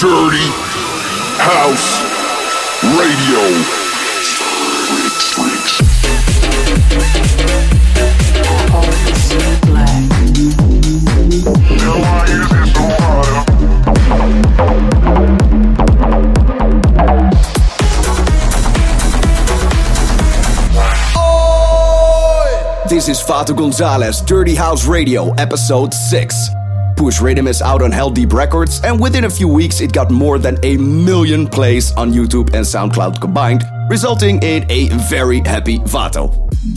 Dirty House Radio. This is Vato Gonzalez, Dirty House Radio, episode 6. Push is out on Heldeep Records, and within a few weeks it got more than a million plays on YouTube and SoundCloud combined, resulting in a very happy Vato.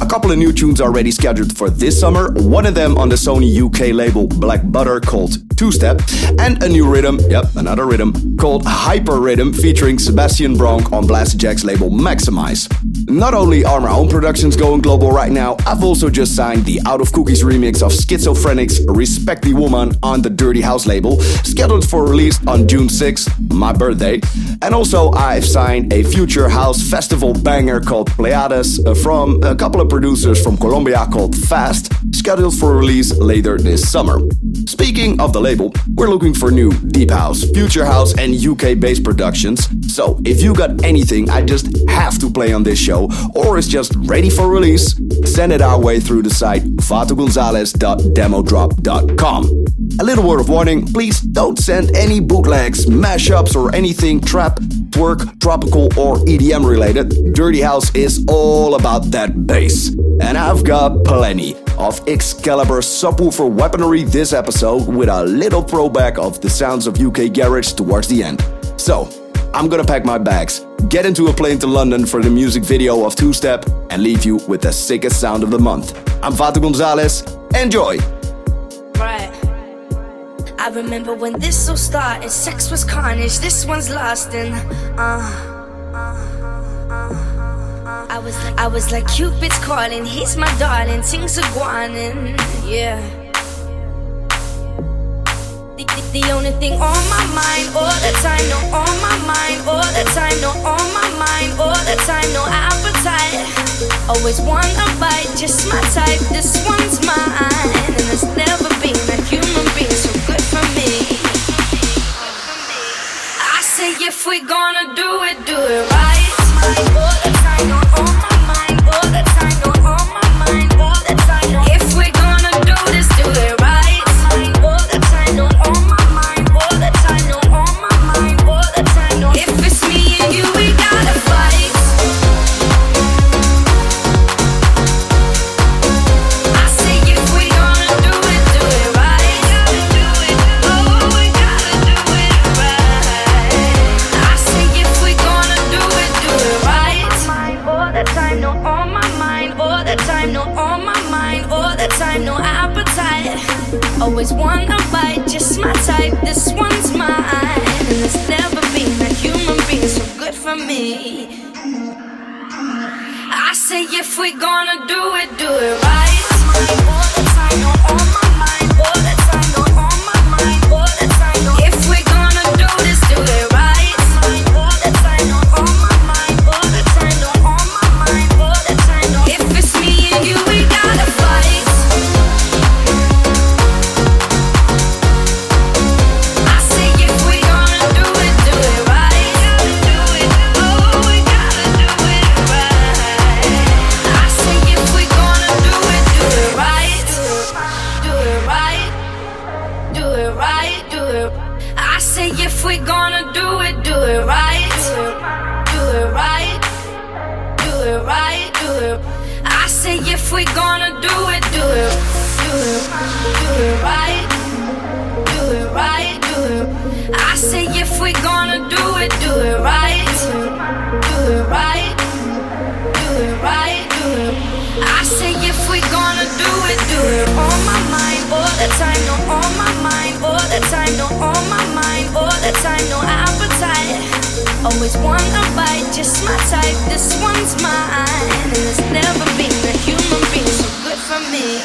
A couple of new tunes are already scheduled for this summer, one of them on the Sony UK label Black Butter called Two Step, and a new rhythm, yep, another rhythm, called Hyper Rhythm featuring Sebastian Bronk on Blasterjaxx's label Maxximize. Not only are my own productions going global right now, I've also just signed the Out of Cookies remix of Schizophrenic's Respect the Woman on the Dirty House label, scheduled for release on June 6th, my birthday. And also, I've signed a Future House Festival banger called Pleiades uh, from a couple of producers from Colombia called Fast, scheduled for release later this summer. Speaking of the label, we're looking for new Deep House, Future House, and UK based productions. So if you got anything I just have to play on this show, or is just ready for release, send it our way through the site vatogonzalez.demodrop.com. A little word of warning please don't send any bootlegs, mashups, or anything trap, twerk, tropical, or EDM related. Dirty House is all about that bass. And I've got plenty of Excalibur subwoofer weaponry this episode with a little throwback of the sounds of UK Garage towards the end. So, I'm gonna pack my bags, get into a plane to London for the music video of Two Step, and leave you with the sickest sound of the month. I'm Vato Gonzalez. Enjoy! Right. I remember when this all started. Sex was carnage. This one's lasting. Uh, I was like, I was like Cupid's calling. He's my darling. Things are going, yeah. The, the, the only thing on my mind all the time, no on my mind all the time, no on my mind all the time, no appetite. Always wanna bite, just my type. This one's mine, and there's never been a human being so good for me. I say if we gonna do it, do it right. We gonna do it, do it. Do it. Do it right. Do it right. Do it. I say if we gonna do it, do it right. Always wanna bite, just my type. This one's mine, and there's never been a human being so good for me.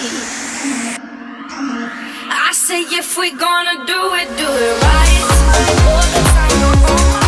I say if we're gonna do it, do it right. All the time,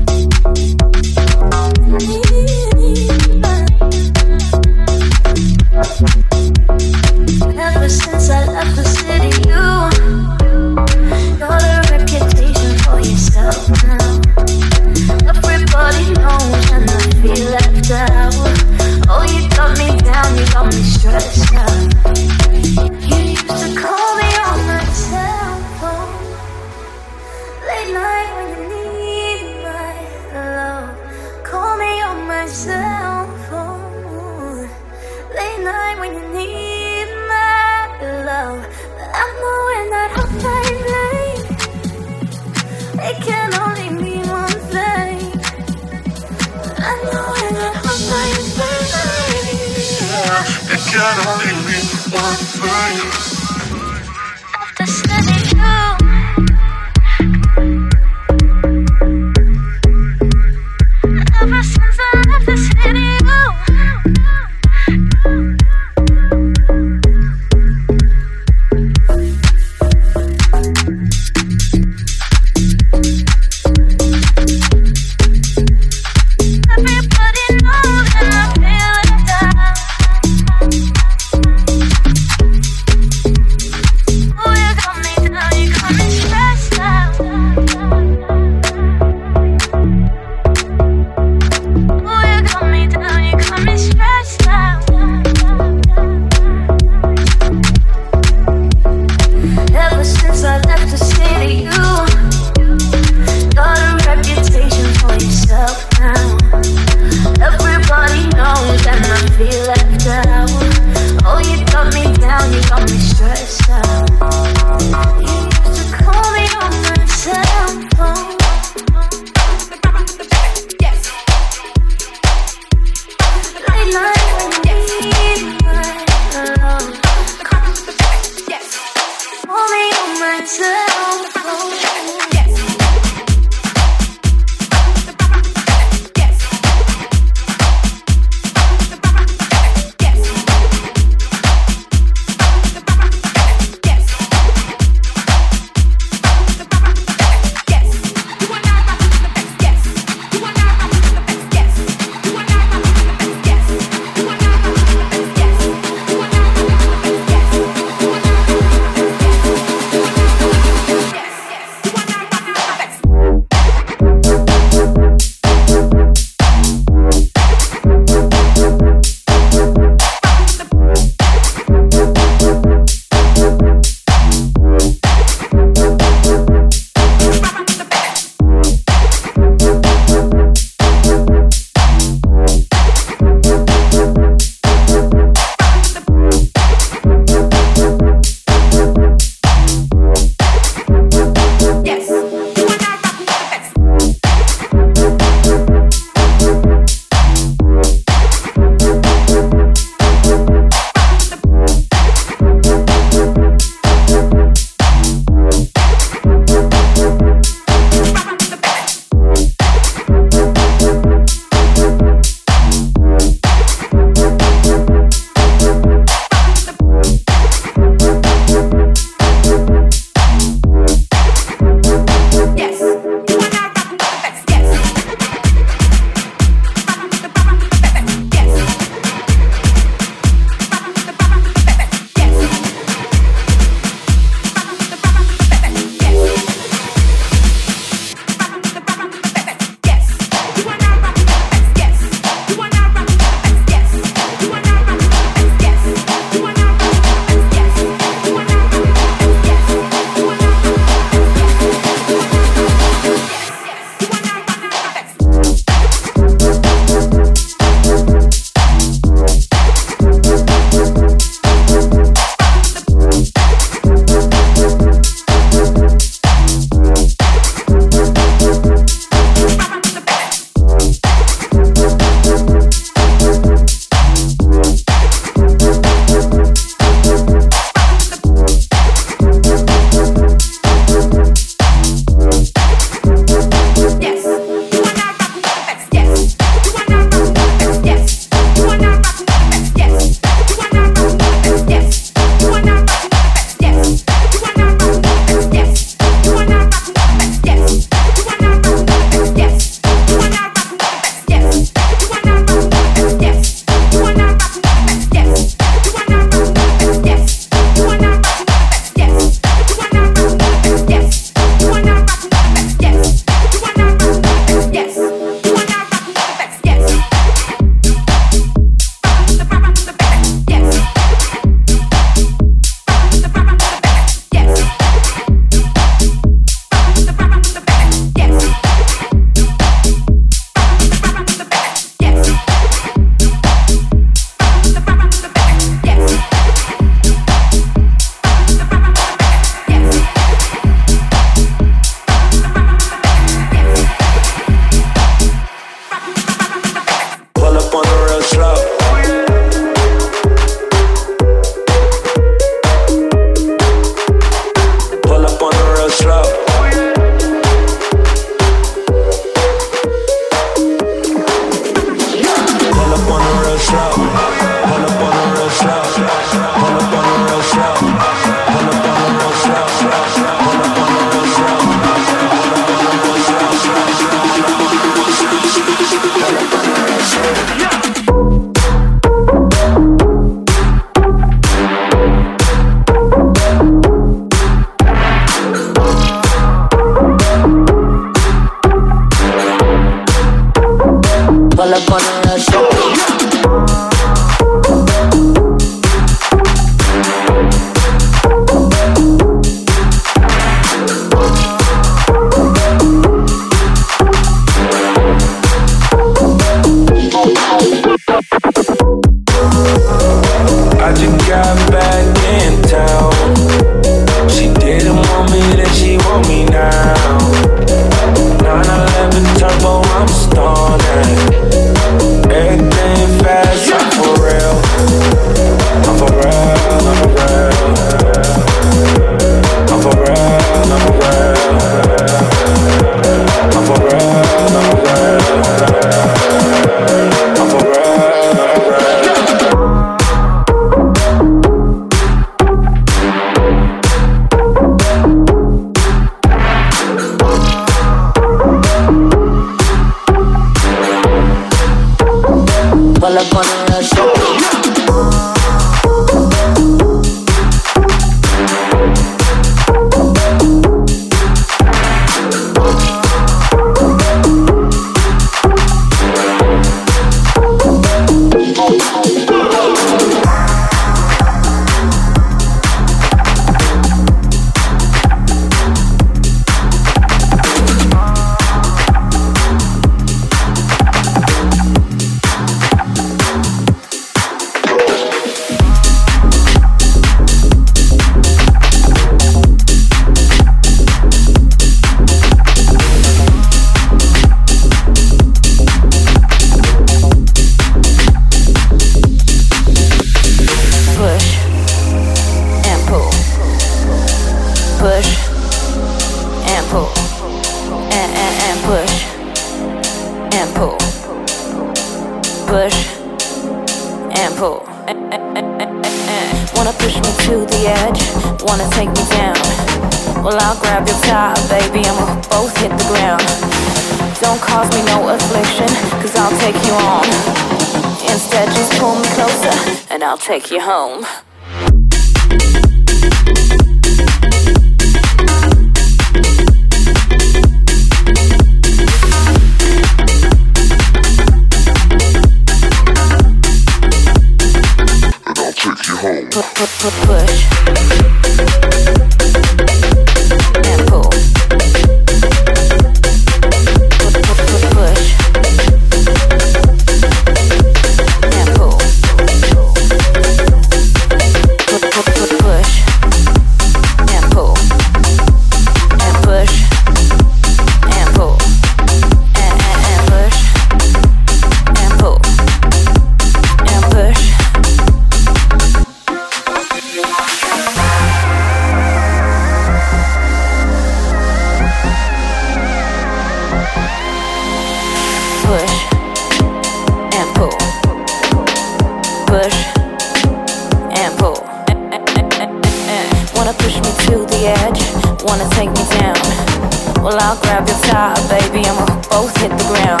I'll grab your tie, baby, and we'll both hit the ground.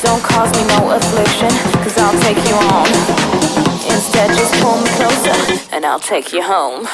Don't cause me no affliction, cause I'll take you on. Instead, just pull me closer, and I'll take you home.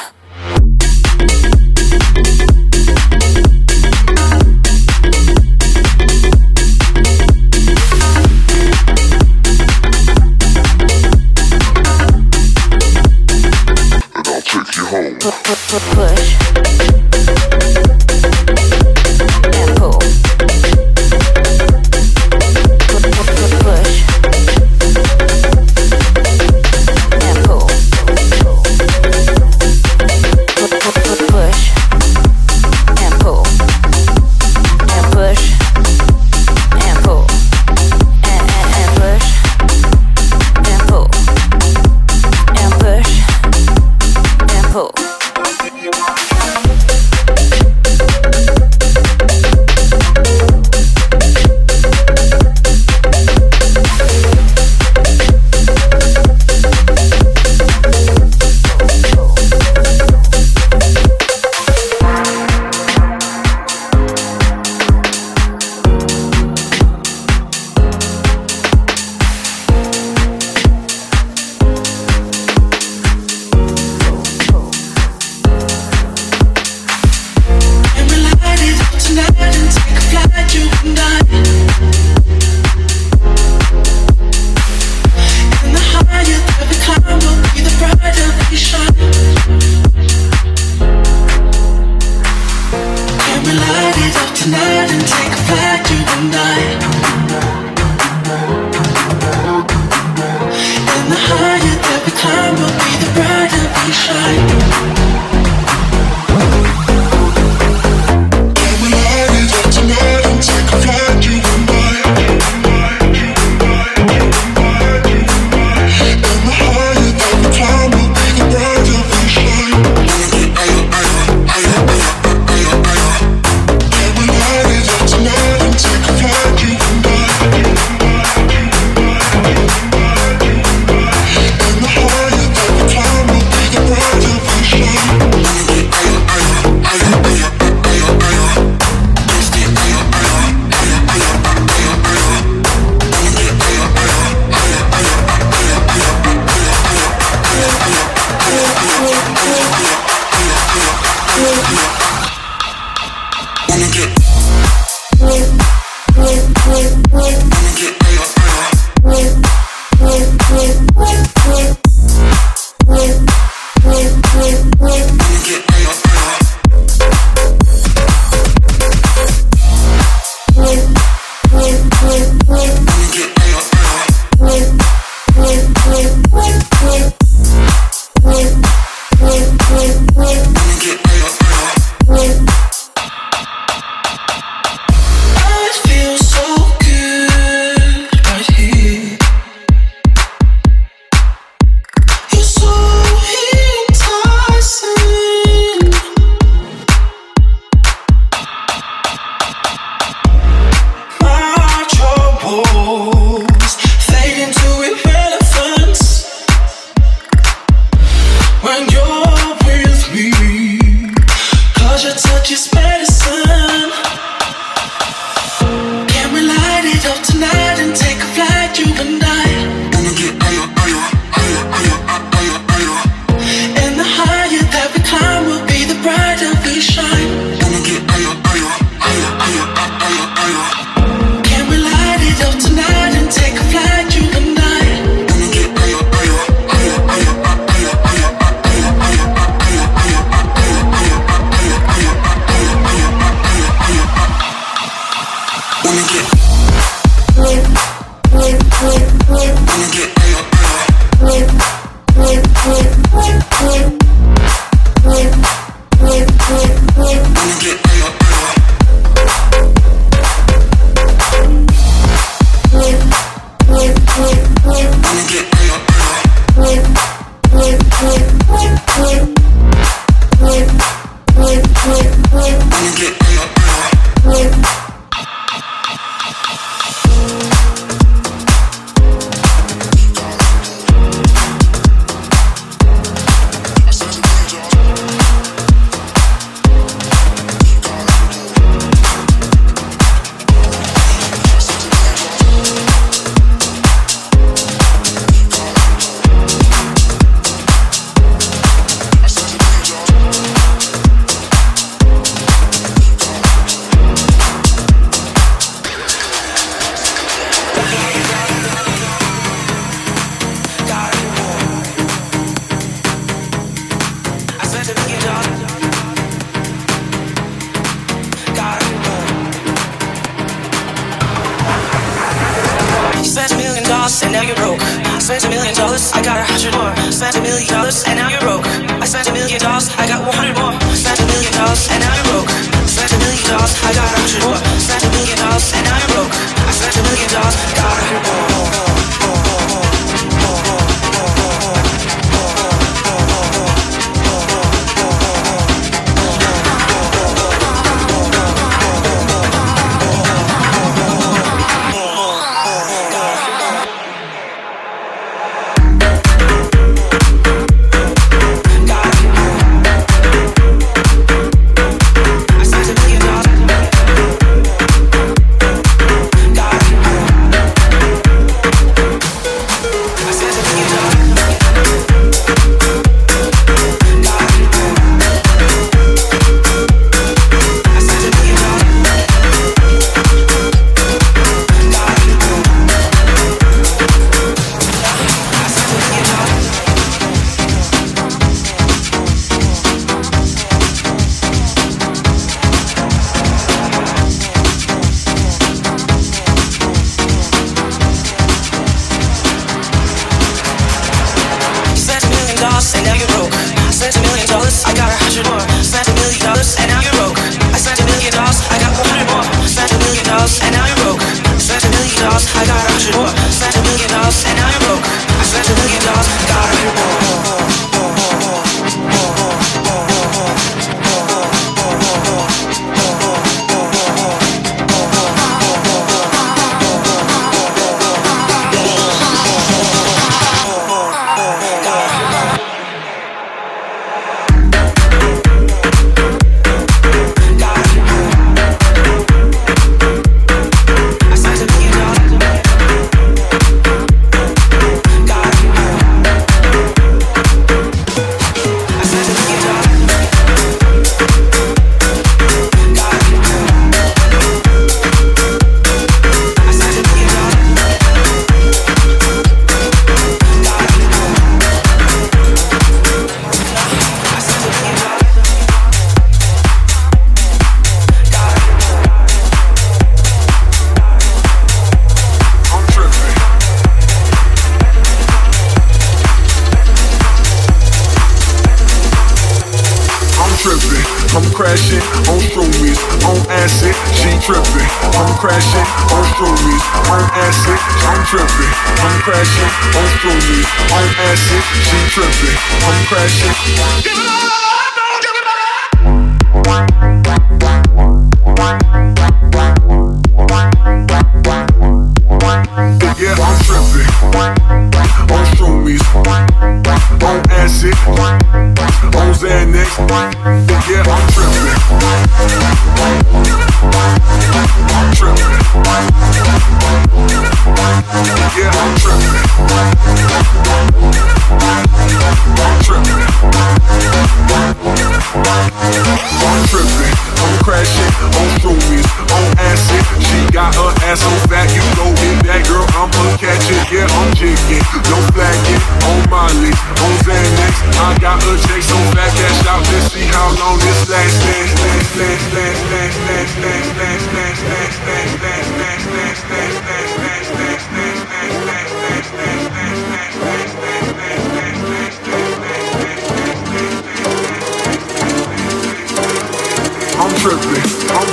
lost and now you're broke. I spent a million dollars, I got a hundred more. Spent a million dollars and now you're broke. I spent a million dollars, I got one hundred more. Spent a million dollars and now you're broke. Spent a million dollars, I got a hundred more. Spent a million dollars and now you're broke. I spent a million dollars, got a hundred more.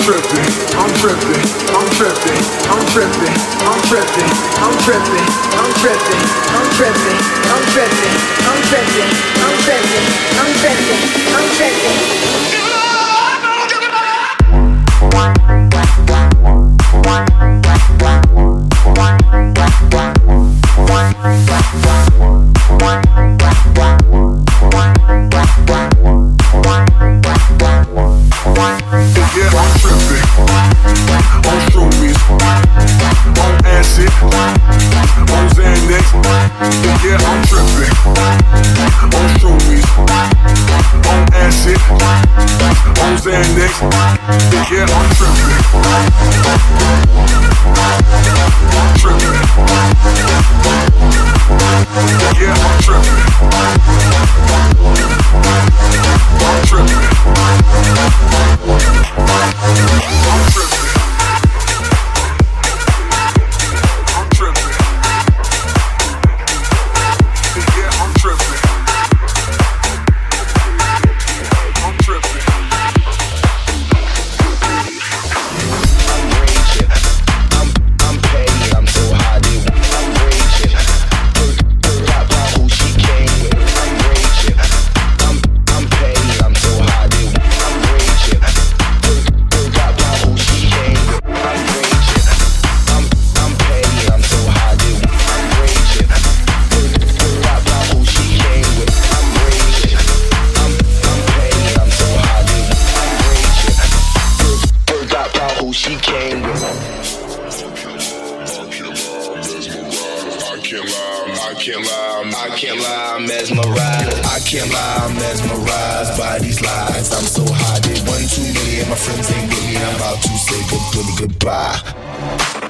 tripping, I'm tripping, I'm tripping, I'm tripping, I'm tripping, I'm tripping, I'm tripping, I'm tripping, I'm tripping, I'm tripping, I'm tripping, I'm tripping, I'm tripping. can't lie, I can't lie, I can't lie, I'm mesmerized. I can't lie, I'm mesmerized by these lies. I'm so high, they one too many, and my friends ain't with me. I'm about to say good, goodbye.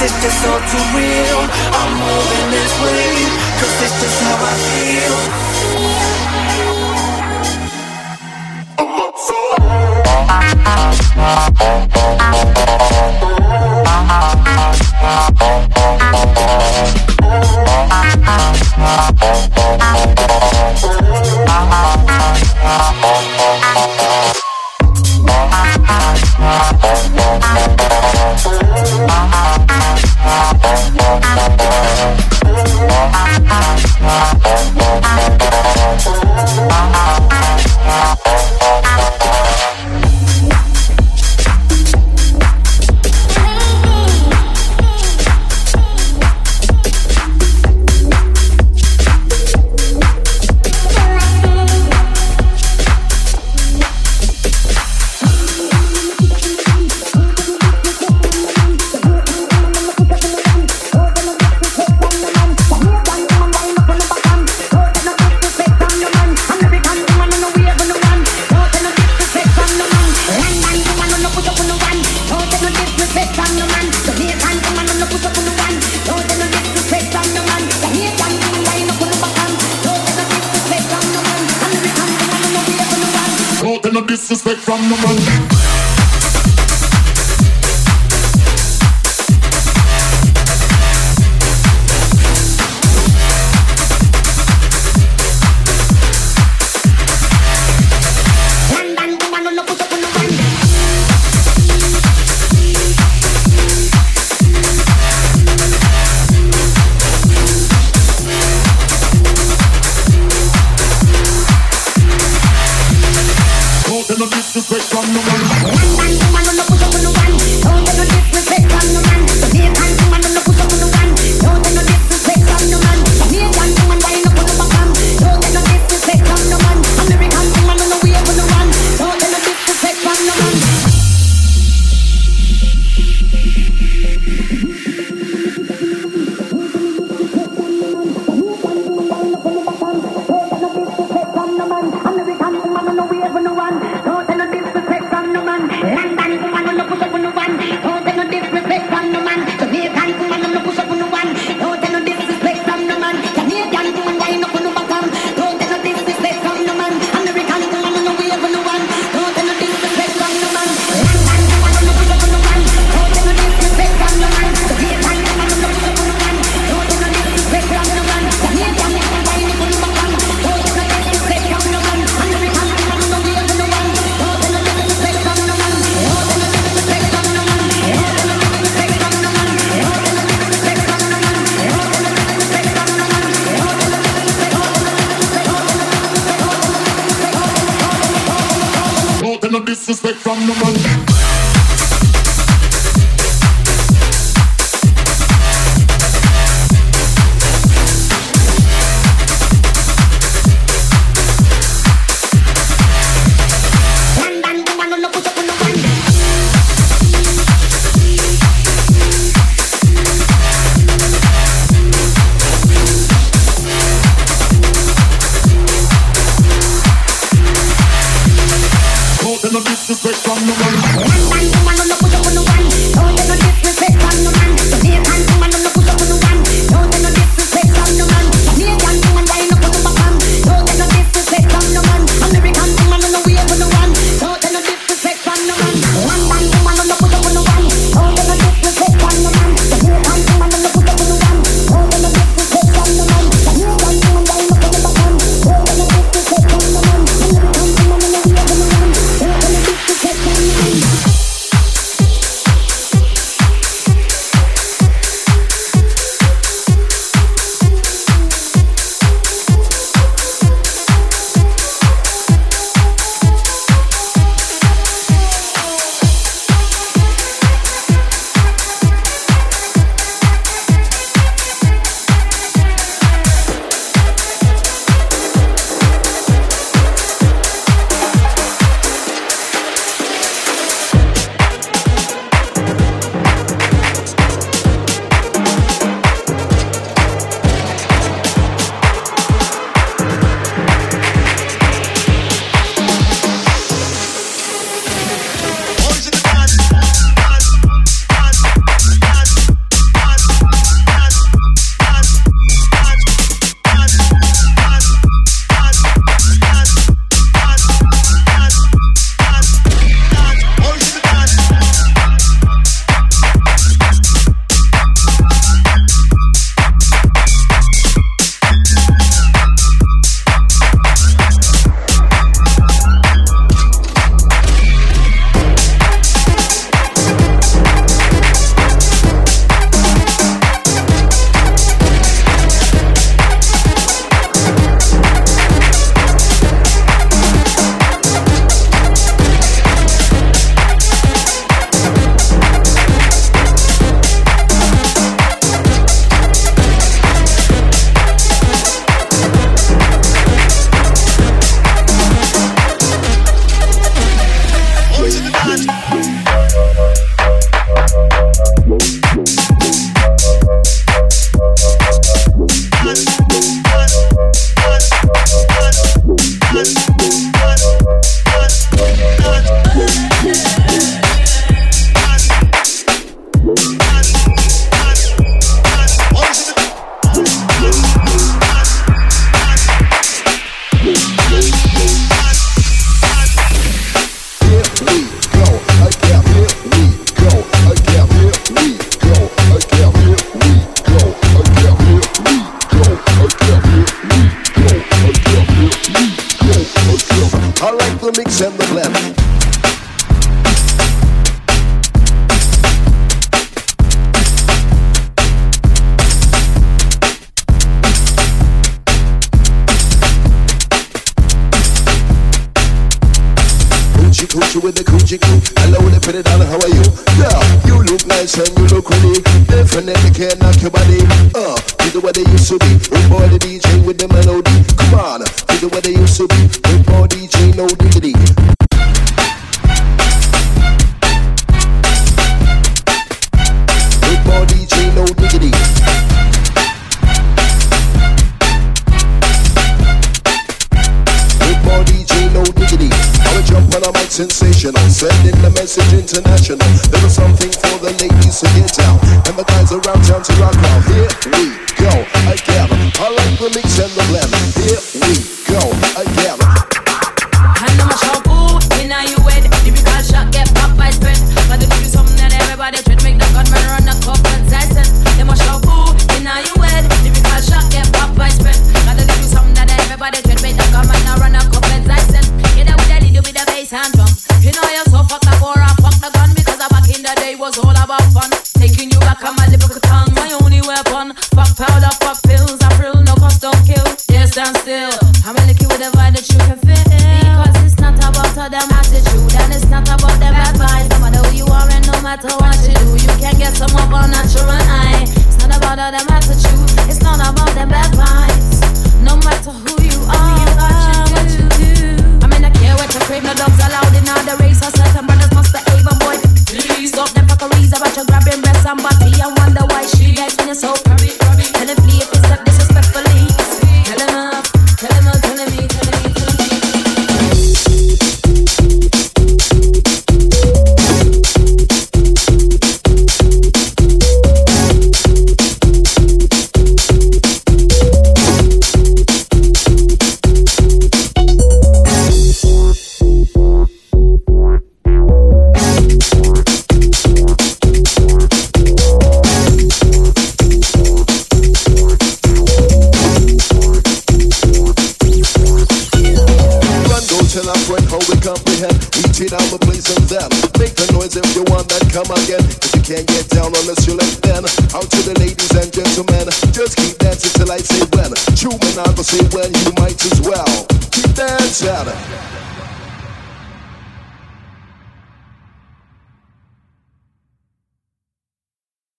It's just all too real. I'm moving Cuando me lo